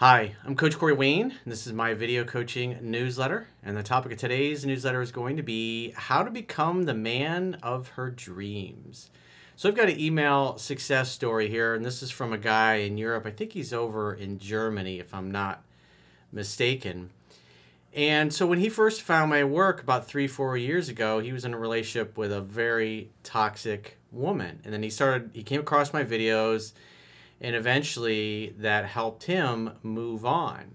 Hi, I'm Coach Corey Wayne. And this is my video coaching newsletter. And the topic of today's newsletter is going to be how to become the man of her dreams. So I've got an email success story here, and this is from a guy in Europe. I think he's over in Germany, if I'm not mistaken. And so when he first found my work about three, four years ago, he was in a relationship with a very toxic woman. And then he started, he came across my videos and eventually that helped him move on.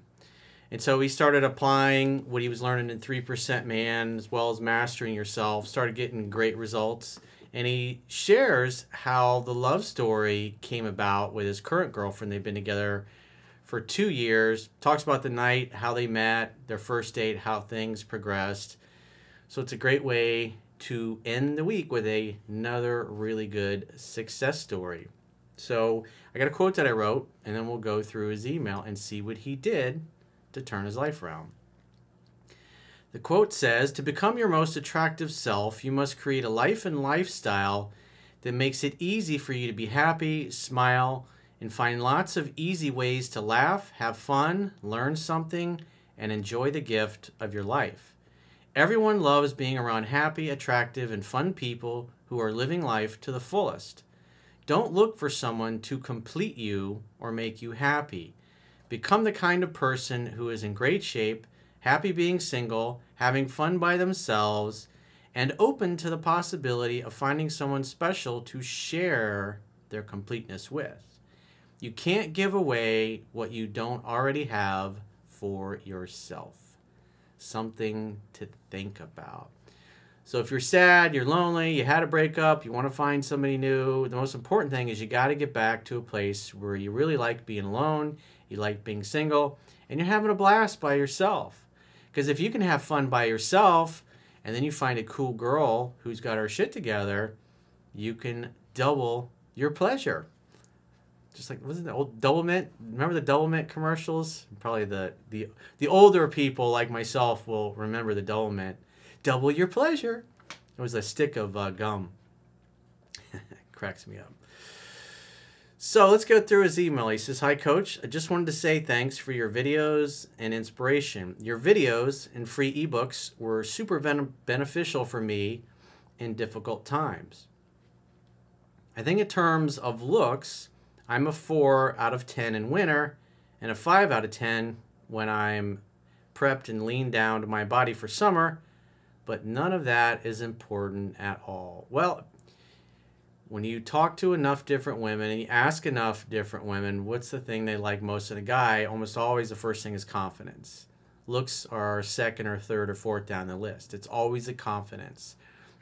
And so he started applying what he was learning in 3% Man as well as mastering yourself, started getting great results. And he shares how the love story came about with his current girlfriend. They've been together for two years, talks about the night, how they met, their first date, how things progressed. So it's a great way to end the week with a, another really good success story. So I got a quote that I wrote, and then we'll go through his email and see what he did to turn his life around. The quote says To become your most attractive self, you must create a life and lifestyle that makes it easy for you to be happy, smile, and find lots of easy ways to laugh, have fun, learn something, and enjoy the gift of your life. Everyone loves being around happy, attractive, and fun people who are living life to the fullest. Don't look for someone to complete you or make you happy. Become the kind of person who is in great shape, happy being single, having fun by themselves, and open to the possibility of finding someone special to share their completeness with. You can't give away what you don't already have for yourself. Something to think about. So if you're sad, you're lonely, you had a breakup, you want to find somebody new, the most important thing is you got to get back to a place where you really like being alone, you like being single, and you're having a blast by yourself. Because if you can have fun by yourself and then you find a cool girl who's got her shit together, you can double your pleasure. Just like wasn't the old Doublemint? Remember the Doublemint commercials? Probably the the the older people like myself will remember the Doublemint double your pleasure. It was a stick of uh, gum. Cracks me up. So let's go through his email. He says, Hi, Coach. I just wanted to say thanks for your videos and inspiration. Your videos and free ebooks were super ben beneficial for me in difficult times. I think, in terms of looks, I'm a 4 out of 10 in winter and a 5 out of 10 when I'm prepped and lean down to my body for summer but none of that is important at all. Well, when you talk to enough different women and you ask enough different women what's the thing they like most in a guy, almost always the first thing is confidence. Looks are second or third or fourth down the list. It's always the confidence,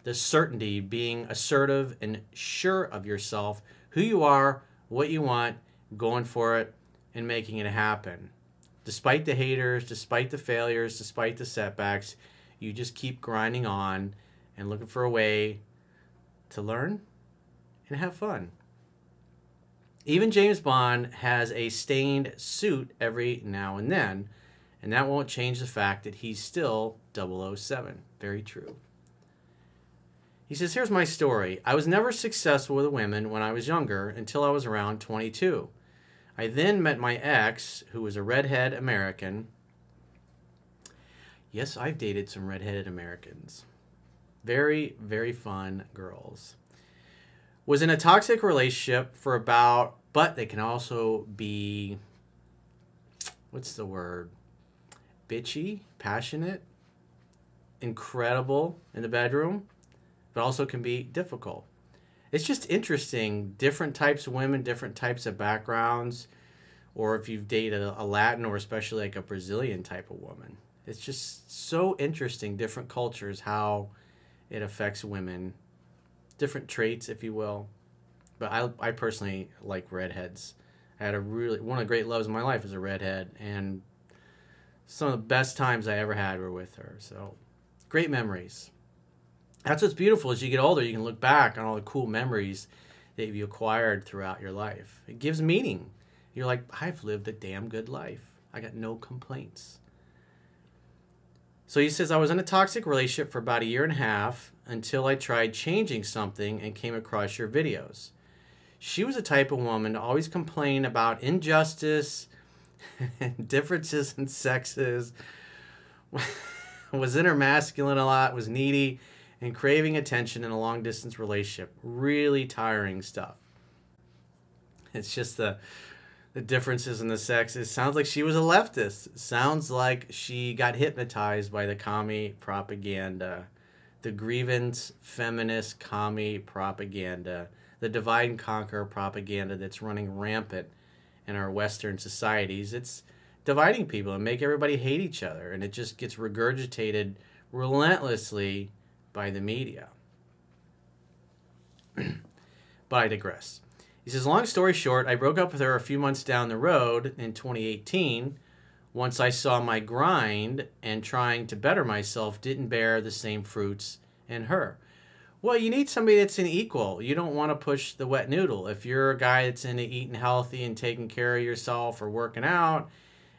the certainty, being assertive and sure of yourself, who you are, what you want, going for it, and making it happen. Despite the haters, despite the failures, despite the setbacks, you just keep grinding on and looking for a way to learn and have fun. Even James Bond has a stained suit every now and then, and that won't change the fact that he's still 007. Very true. He says, Here's my story. I was never successful with women when I was younger until I was around 22. I then met my ex, who was a redhead American, Yes, I've dated some redheaded Americans. Very, very fun girls. Was in a toxic relationship for about, but they can also be, what's the word? Bitchy, passionate, incredible in the bedroom, but also can be difficult. It's just interesting, different types of women, different types of backgrounds, or if you've dated a, Latin or especially like a Brazilian type of woman it's just so interesting different cultures how it affects women. Different traits if you will. But i, I personally like redheads. I had a really one of the great loves of my life is a redhead and some of the best times i ever had were with her. So great memories. That's what's beautiful as you get older you can look back on all the cool memories that you acquired throughout your life. It gives meaning. You're like i've lived a damn good life. I got no complaints so he says, I was in a toxic relationship for about a year and a half until I tried changing something and came across your videos. She was a type of woman to always complain about injustice, differences in sexes, was intermasculine a lot, was needy, and craving attention in a long distance relationship. Really tiring stuff. It's just the the differences in the sexes. Sounds like she was a leftist. Sounds like she got hypnotized by the commie propaganda, the grievance feminist commie propaganda, the divide and conquer propaganda that's running rampant in our Western societies. It's dividing people and make everybody hate each other, and it just gets regurgitated relentlessly by the media. but I digress. He says, long story short, I broke up with her a few months down the road in 2018 once I saw my grind and trying to better myself didn't bear the same fruits in her. Well, you need somebody that's an equal. You don't want to push the wet noodle. If you're a guy that's into eating healthy and taking care of yourself or working out,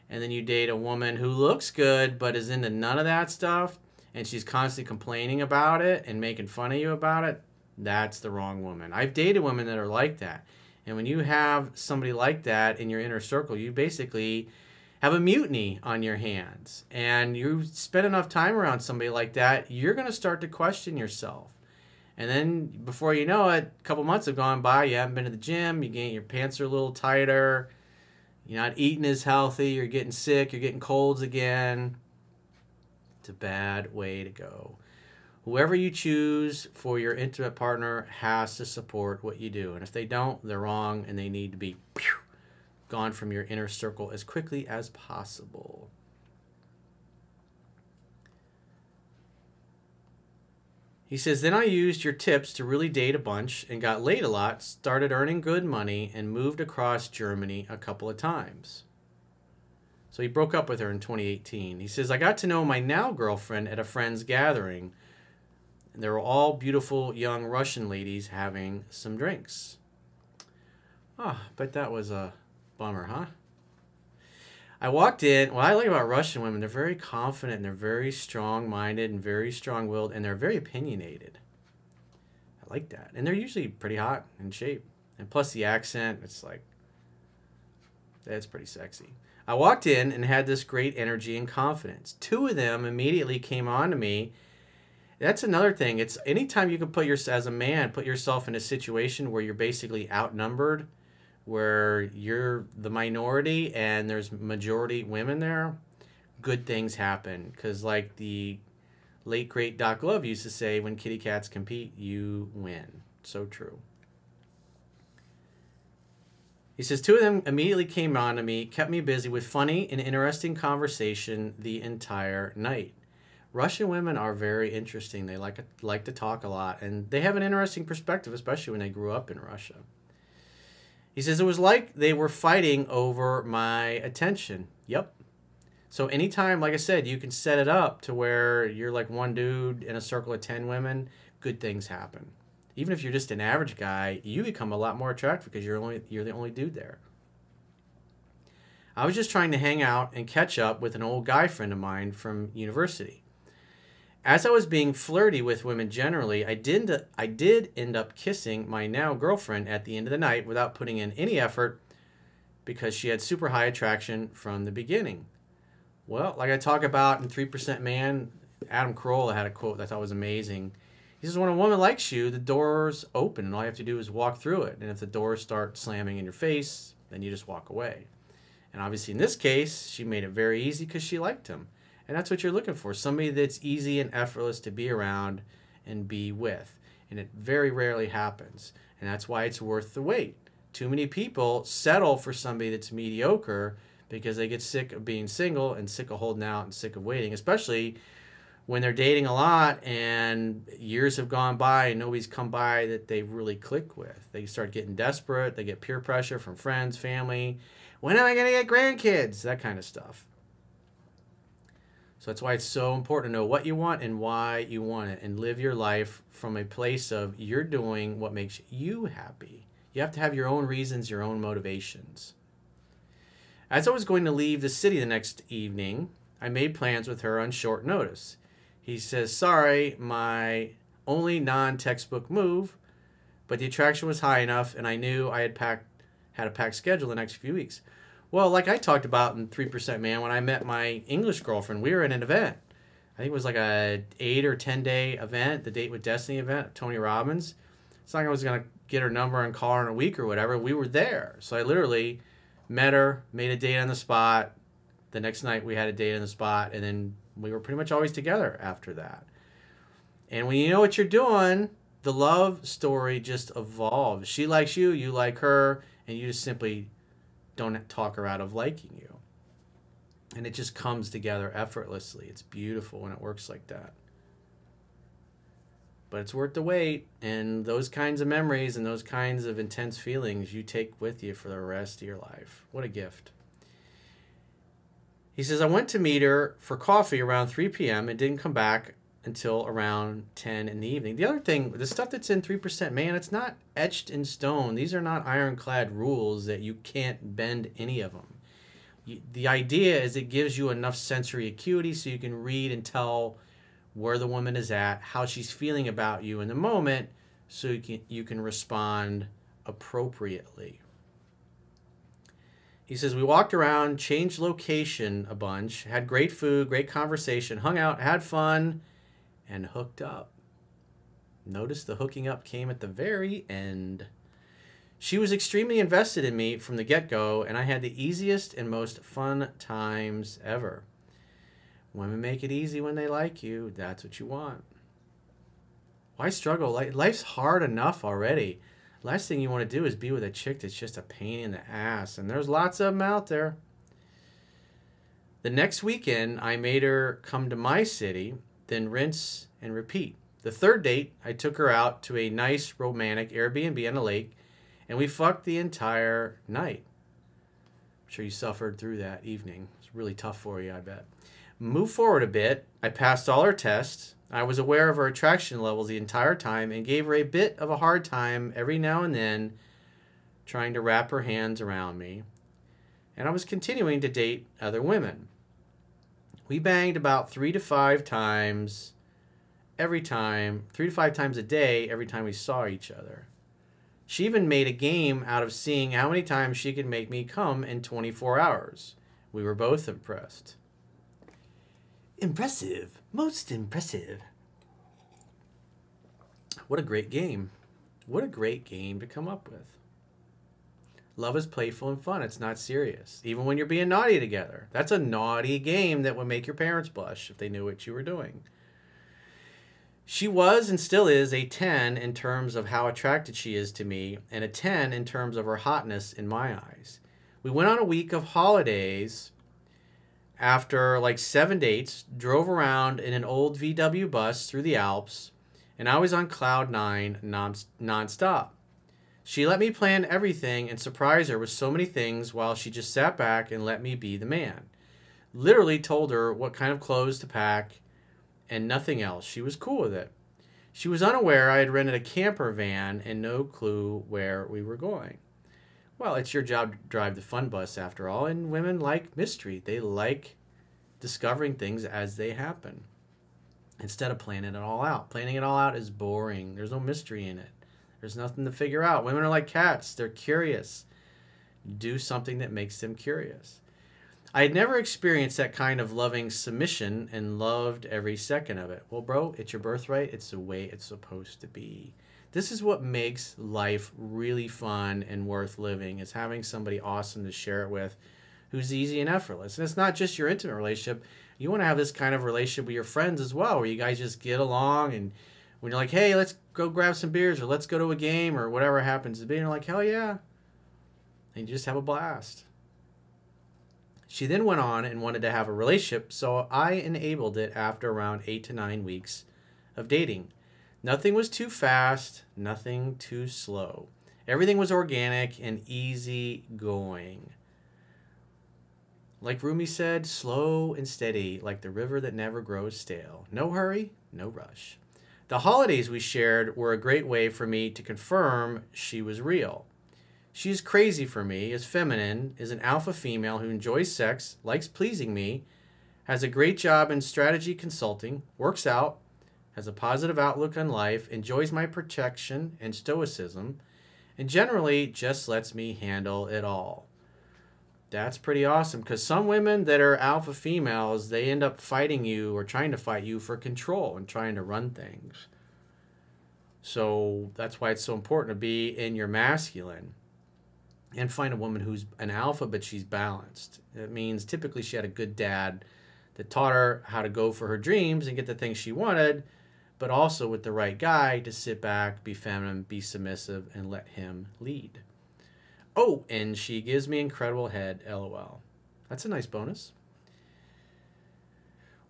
and then you date a woman who looks good but is into none of that stuff, and she's constantly complaining about it and making fun of you about it, that's the wrong woman. I've dated women that are like that. And when you have somebody like that in your inner circle, you basically have a mutiny on your hands. And you spend enough time around somebody like that, you're going to start to question yourself. And then before you know it, a couple months have gone by, you haven't been to the gym, you get your pants are a little tighter, you're not eating as healthy, you're getting sick, you're getting colds again. It's a bad way to go whoever you choose for your intimate partner has to support what you do. And if they don't, they're wrong and they need to be pew, gone from your inner circle as quickly as possible. He says, Then I used your tips to really date a bunch and got laid a lot, started earning good money, and moved across Germany a couple of times. So he broke up with her in 2018. He says, I got to know my now girlfriend at a friend's gathering and they were all beautiful young Russian ladies having some drinks. Ah, oh, but that was a bummer, huh? I walked in. What I like about Russian women, they're very confident and they're very strong minded and very strong willed and they're very opinionated. I like that. And they're usually pretty hot in shape. And plus the accent, it's like, that's pretty sexy. I walked in and had this great energy and confidence. Two of them immediately came on to me that's another thing. It's anytime you can put your as a man put yourself in a situation where you're basically outnumbered, where you're the minority and there's majority women there, good things happen. Because like the late great Doc Love used to say, when kitty cats compete, you win. So true. He says, two of them immediately came on to me, kept me busy with funny and interesting conversation the entire night. Russian women are very interesting. They like like to talk a lot, and they have an interesting perspective, especially when they grew up in Russia. He says it was like they were fighting over my attention. Yep. So anytime, like I said, you can set it up to where you're like one dude in a circle of ten women, good things happen. Even if you're just an average guy, you become a lot more attractive because you're only you're the only dude there. I was just trying to hang out and catch up with an old guy friend of mine from university as I was being flirty with women generally, I did I did end up kissing my now girlfriend at the end of the night without putting in any effort because she had super high attraction from the beginning. Well, like I talk about in 3% Man, Adam Carolla had a quote that I thought was amazing. He says, When a woman likes you, the door's open and all you have to do is walk through it. And if the doors start slamming in your face, then you just walk away. And obviously, in this case, she made it very easy because she liked him. And that's what you're looking for somebody that's easy and effortless to be around and be with. And it very rarely happens. And that's why it's worth the wait. Too many people settle for somebody that's mediocre because they get sick of being single and sick of holding out and sick of waiting, especially when they're dating a lot and years have gone by and nobody's come by that they really click with. They start getting desperate, they get peer pressure from friends, family. When am I going to get grandkids? That kind of stuff. So that's why it's so important to know what you want and why you want it and live your life from a place of you're doing what makes you happy. You have to have your own reasons, your own motivations. As I was going to leave the city the next evening, I made plans with her on short notice. He says, Sorry, my only non textbook move, but the attraction was high enough and I knew I had packed had a packed schedule the next few weeks. Well, like I talked about in Three Percent Man, when I met my English girlfriend, we were at an event. I think it was like a eight or ten day event, the Date with Destiny event, Tony Robbins. It's not like I was gonna get her number and call her in a week or whatever. We were there, so I literally met her, made a date on the spot. The next night we had a date on the spot, and then we were pretty much always together after that. And when you know what you're doing, the love story just evolves. She likes you, you like her, and you just simply don't talk her out of liking you. And it just comes together effortlessly. It's beautiful when it works like that. But it's worth the wait, and those kinds of memories and those kinds of intense feelings you take with you for the rest of your life. What a gift. He says, I went to meet her for coffee around 3 p.m. and didn't come back until around 10 in the evening. The other thing, the stuff that's in 3%, man, it's not etched in stone. These are not ironclad rules that you can't bend any of them. the idea is it gives you enough sensory acuity so you can read and tell where the woman is at, how she's feeling about you in the moment, so you can, you can respond appropriately. He says, We walked around, changed location a bunch, had great food, great conversation, hung out, had fun, and hooked up. Notice the hooking up came at the very end. She was extremely invested in me from the get go, and I had the easiest and most fun times ever. Women make it easy when they like you. That's what you want. Why struggle? Life's hard enough already. Last thing you want to do is be with a chick that's just a pain in the ass, and there's lots of them out there. The next weekend, I made her come to my city then rinse and repeat. The third date, I took her out to a nice romantic Airbnb on a lake, and we fucked the entire night. I'm sure you suffered through that evening. It's really tough for you, I bet. Move forward a bit. I passed all her tests. I was aware of her attraction levels the entire time and gave her a bit of a hard time every now and then, trying to wrap her hands around me. And I was continuing to date other women. We banged about three to five times every time, three to five times a day every time we saw each other. She even made a game out of seeing how many times she could make me come in 24 hours. We were both impressed. Impressive. Most impressive. What a great game. What a great game to come up with. Love is playful and fun. It's not serious. Even when you're being naughty together. That's a naughty game that would make your parents blush if they knew what you were doing. She was and still is a 10 in terms of how attracted she is to me, and a 10 in terms of her hotness in my eyes. We went on a week of holidays after like seven dates, drove around in an old VW bus through the Alps, and I was on cloud nine non- nonstop. She let me plan everything and surprise her with so many things while she just sat back and let me be the man. Literally told her what kind of clothes to pack and nothing else. She was cool with it. She was unaware I had rented a camper van and no clue where we were going. Well, it's your job to drive the fun bus after all, and women like mystery. They like discovering things as they happen instead of planning it all out. Planning it all out is boring, there's no mystery in it. There's nothing to figure out. Women are like cats, they're curious. Do something that makes them curious. I had never experienced that kind of loving submission and loved every second of it. Well, bro, it's your birthright. It's the way it's supposed to be. This is what makes life really fun and worth living is having somebody awesome to share it with who's easy and effortless. And it's not just your intimate relationship. You want to have this kind of relationship with your friends as well, where you guys just get along and when you're like, hey, let's go grab some beers or let's go to a game or whatever happens to be, and you're like, hell yeah. And you just have a blast. She then went on and wanted to have a relationship, so I enabled it after around eight to nine weeks of dating. Nothing was too fast, nothing too slow. Everything was organic and easy going. Like Rumi said, slow and steady, like the river that never grows stale. No hurry, no rush. The holidays we shared were a great way for me to confirm she was real. She is crazy for me, is feminine, is an alpha female who enjoys sex, likes pleasing me, has a great job in strategy consulting, works out, has a positive outlook on life, enjoys my protection and stoicism, and generally just lets me handle it all. That's pretty awesome because some women that are alpha females, they end up fighting you or trying to fight you for control and trying to run things. So that's why it's so important to be in your masculine and find a woman who's an alpha but she's balanced. It means typically she had a good dad that taught her how to go for her dreams and get the things she wanted, but also with the right guy to sit back, be feminine, be submissive, and let him lead. Oh, and she gives me incredible head, lol. That's a nice bonus.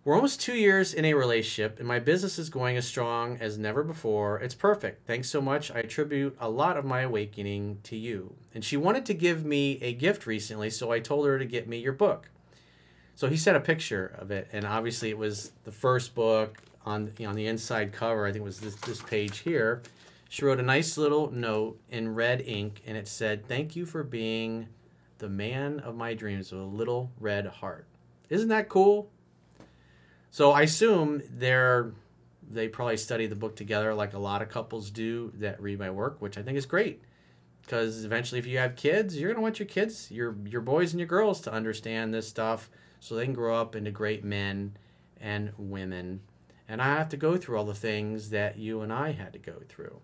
We're almost two years in a relationship, and my business is going as strong as never before. It's perfect. Thanks so much. I attribute a lot of my awakening to you. And she wanted to give me a gift recently, so I told her to get me your book. So he sent a picture of it, and obviously it was the first book on on the inside cover. I think it was this this page here. She wrote a nice little note in red ink, and it said, "Thank you for being the man of my dreams with a little red heart." Isn't that cool? So I assume they're they probably study the book together like a lot of couples do that read my work, which I think is great. Because eventually, if you have kids, you're gonna want your kids, your your boys and your girls, to understand this stuff, so they can grow up into great men and women. And I have to go through all the things that you and I had to go through.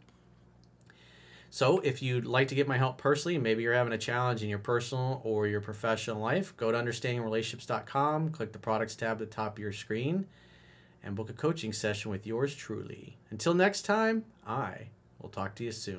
So, if you'd like to get my help personally, maybe you're having a challenge in your personal or your professional life, go to understandingrelationships.com, click the products tab at the top of your screen, and book a coaching session with yours truly. Until next time, I will talk to you soon.